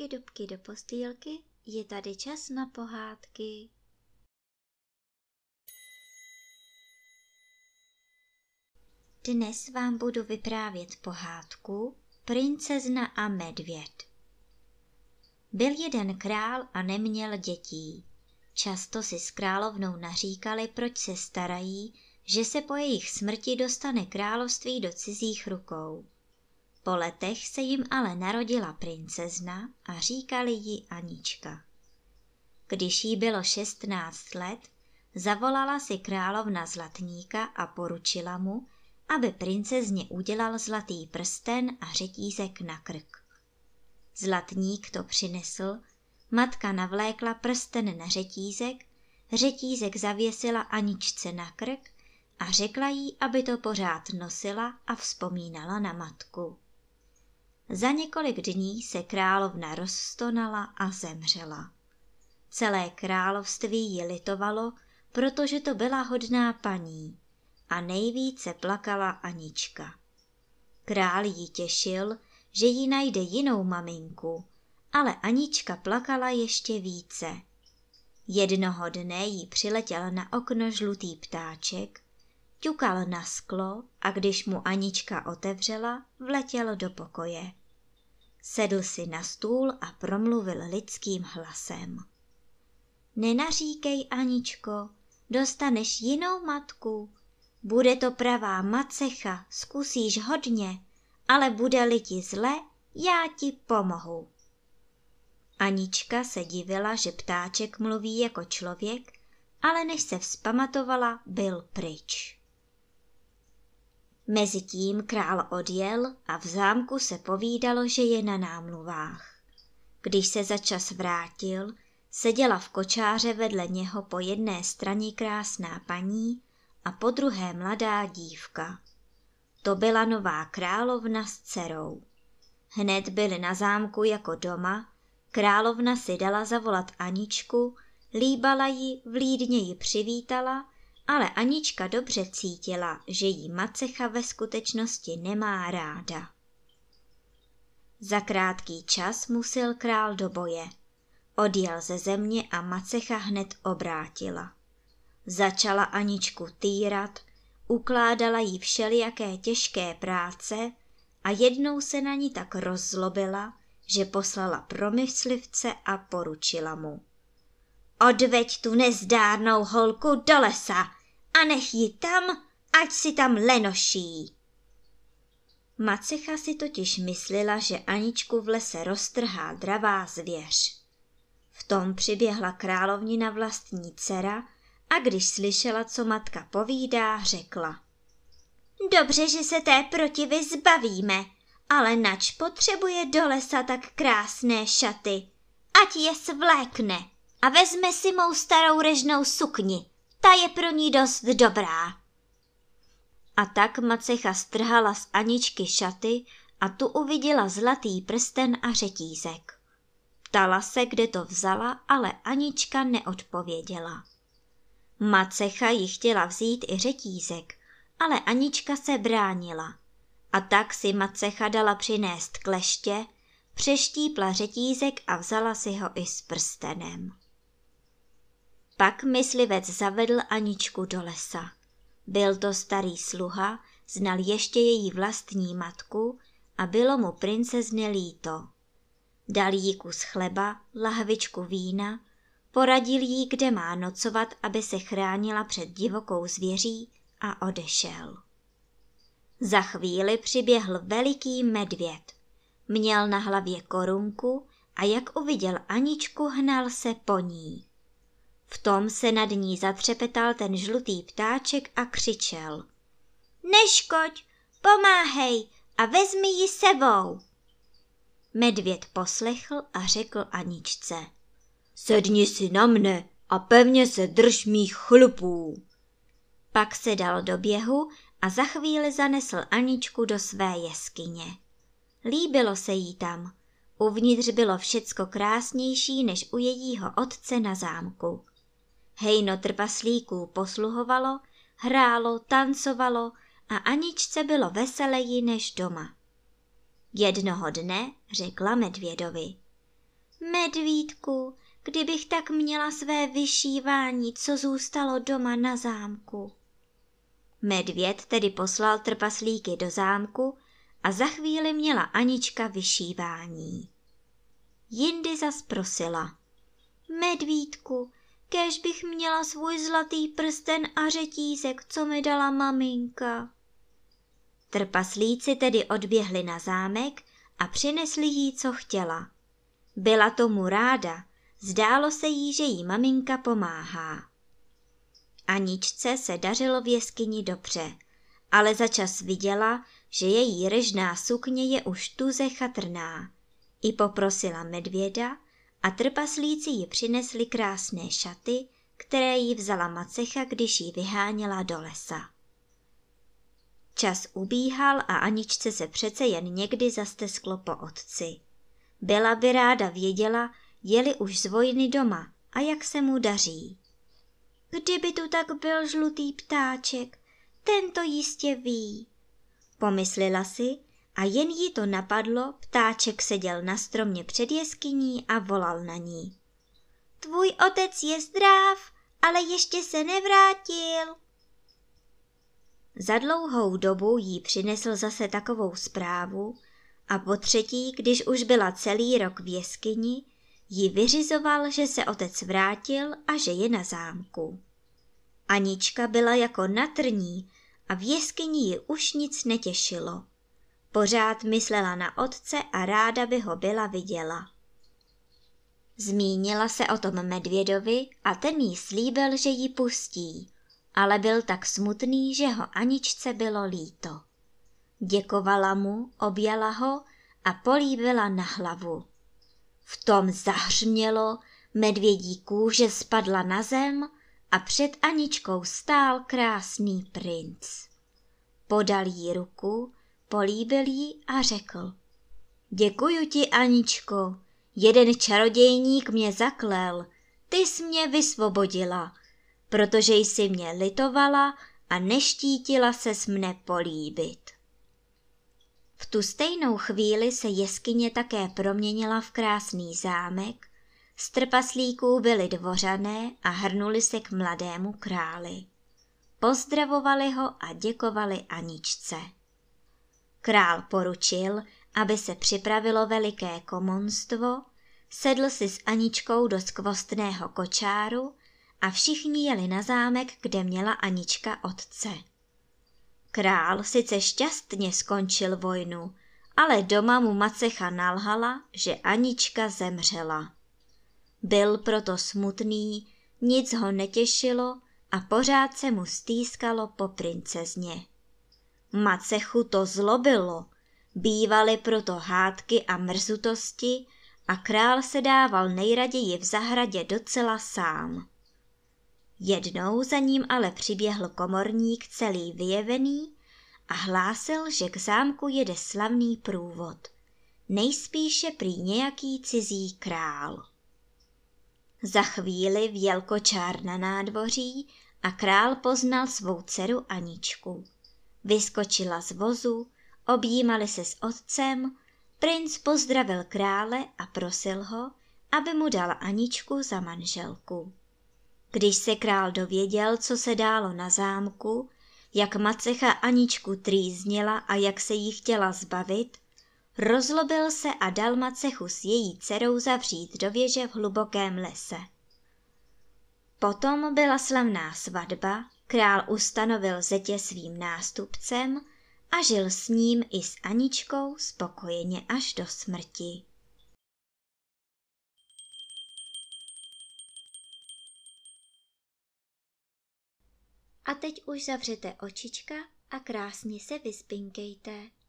dubky, dubky do postýlky, je tady čas na pohádky. Dnes vám budu vyprávět pohádku Princezna a medvěd. Byl jeden král a neměl dětí. Často si s královnou naříkali, proč se starají, že se po jejich smrti dostane království do cizích rukou. Po letech se jim ale narodila princezna a říkali ji Anička. Když jí bylo šestnáct let, zavolala si královna zlatníka a poručila mu, aby princezně udělal zlatý prsten a řetízek na krk. Zlatník to přinesl, matka navlékla prsten na řetízek, řetízek zavěsila Aničce na krk a řekla jí, aby to pořád nosila a vzpomínala na matku. Za několik dní se královna rozstonala a zemřela. Celé království ji litovalo, protože to byla hodná paní a nejvíce plakala Anička. Král ji těšil, že jí najde jinou maminku, ale Anička plakala ještě více. Jednoho dne jí přiletěl na okno žlutý ptáček, ťukal na sklo a když mu Anička otevřela, vletěl do pokoje. Sedl si na stůl a promluvil lidským hlasem. Nenaříkej, Aničko, dostaneš jinou matku. Bude to pravá macecha, zkusíš hodně, ale bude-li ti zle, já ti pomohu. Anička se divila, že ptáček mluví jako člověk, ale než se vzpamatovala, byl pryč. Mezitím král odjel a v zámku se povídalo, že je na námluvách. Když se za čas vrátil, seděla v kočáře vedle něho po jedné straně krásná paní a po druhé mladá dívka. To byla nová královna s dcerou. Hned byli na zámku jako doma, královna si dala zavolat Aničku, líbala ji, vlídně ji přivítala ale Anička dobře cítila, že jí macecha ve skutečnosti nemá ráda. Za krátký čas musil král do boje. Odjel ze země a macecha hned obrátila. Začala Aničku týrat, ukládala jí všelijaké těžké práce a jednou se na ní tak rozzlobila, že poslala promyslivce a poručila mu. Odveď tu nezdárnou holku do lesa a nech ji tam, ať si tam lenoší. Macecha si totiž myslela, že Aničku v lese roztrhá dravá zvěř. V tom přiběhla královnina vlastní dcera a když slyšela, co matka povídá, řekla. Dobře, že se té protivy zbavíme, ale nač potřebuje do lesa tak krásné šaty, ať je svlékne a vezme si mou starou režnou sukni ta je pro ní dost dobrá. A tak macecha strhala z Aničky šaty a tu uviděla zlatý prsten a řetízek. Ptala se, kde to vzala, ale Anička neodpověděla. Macecha ji chtěla vzít i řetízek, ale Anička se bránila. A tak si macecha dala přinést kleště, přeštípla řetízek a vzala si ho i s prstenem. Pak myslivec zavedl Aničku do lesa. Byl to starý sluha, znal ještě její vlastní matku a bylo mu princezny líto. Dal jí kus chleba, lahvičku vína, poradil jí, kde má nocovat, aby se chránila před divokou zvěří a odešel. Za chvíli přiběhl veliký medvěd. Měl na hlavě korunku a jak uviděl Aničku, hnal se po ní. V tom se nad ní zatřepetal ten žlutý ptáček a křičel. Neškoď, pomáhej a vezmi ji sebou. Medvěd poslechl a řekl Aničce. Sedni si na mne a pevně se drž mých chlupů. Pak se dal do běhu a za chvíli zanesl Aničku do své jeskyně. Líbilo se jí tam. Uvnitř bylo všecko krásnější než u jejího otce na zámku. Hejno trpaslíků posluhovalo, hrálo, tancovalo a Aničce bylo veseleji než doma. Jednoho dne řekla medvědovi. Medvídku, kdybych tak měla své vyšívání, co zůstalo doma na zámku. Medvěd tedy poslal trpaslíky do zámku a za chvíli měla Anička vyšívání. Jindy zas prosila. Medvídku, kež bych měla svůj zlatý prsten a řetízek, co mi dala maminka. Trpaslíci tedy odběhli na zámek a přinesli jí, co chtěla. Byla tomu ráda, zdálo se jí, že jí maminka pomáhá. Aničce se dařilo v jeskyni dobře, ale za čas viděla, že její ryžná sukně je už tuze chatrná. I poprosila medvěda a trpaslíci ji přinesli krásné šaty, které jí vzala macecha, když ji vyháněla do lesa. Čas ubíhal a Aničce se přece jen někdy zastesklo po otci. Byla by ráda věděla, jeli už z vojny doma a jak se mu daří. Kdyby tu tak byl žlutý ptáček, ten to jistě ví. Pomyslela si a jen jí to napadlo, ptáček seděl na stromě před jeskyní a volal na ní. Tvůj otec je zdrav, ale ještě se nevrátil. Za dlouhou dobu jí přinesl zase takovou zprávu a po třetí, když už byla celý rok v jeskyni, jí vyřizoval, že se otec vrátil a že je na zámku. Anička byla jako na trní a v jeskyni ji už nic netěšilo. Pořád myslela na otce a ráda by ho byla viděla. Zmínila se o tom medvědovi a ten jí slíbil, že ji pustí, ale byl tak smutný, že ho Aničce bylo líto. Děkovala mu, objala ho a políbila na hlavu. V tom zahřmělo, medvědí kůže spadla na zem a před Aničkou stál krásný princ. Podal jí ruku, políbil jí a řekl. Děkuju ti, Aničko, jeden čarodějník mě zaklel, ty jsi mě vysvobodila, protože jsi mě litovala a neštítila se mne políbit. V tu stejnou chvíli se jeskyně také proměnila v krásný zámek, z trpaslíků byli dvořané a hrnuli se k mladému králi. Pozdravovali ho a děkovali Aničce. Král poručil, aby se připravilo veliké komonstvo, sedl si s Aničkou do skvostného kočáru a všichni jeli na zámek, kde měla Anička otce. Král sice šťastně skončil vojnu, ale doma mu macecha nalhala, že Anička zemřela. Byl proto smutný, nic ho netěšilo a pořád se mu stýskalo po princezně. Macechu to zlobilo, bývaly proto hádky a mrzutosti a král se dával nejraději v zahradě docela sám. Jednou za ním ale přiběhl komorník celý vyjevený a hlásil, že k zámku jede slavný průvod. Nejspíše prý nějaký cizí král. Za chvíli vjel kočár na nádvoří a král poznal svou dceru Aničku. Vyskočila z vozu, objímali se s otcem, princ pozdravil krále a prosil ho, aby mu dal Aničku za manželku. Když se král dověděl, co se dálo na zámku, jak macecha Aničku trýznila a jak se jí chtěla zbavit, rozlobil se a dal macechu s její dcerou zavřít do věže v hlubokém lese. Potom byla slavná svatba, král ustanovil zetě svým nástupcem a žil s ním i s Aničkou spokojeně až do smrti. A teď už zavřete očička a krásně se vyspinkejte.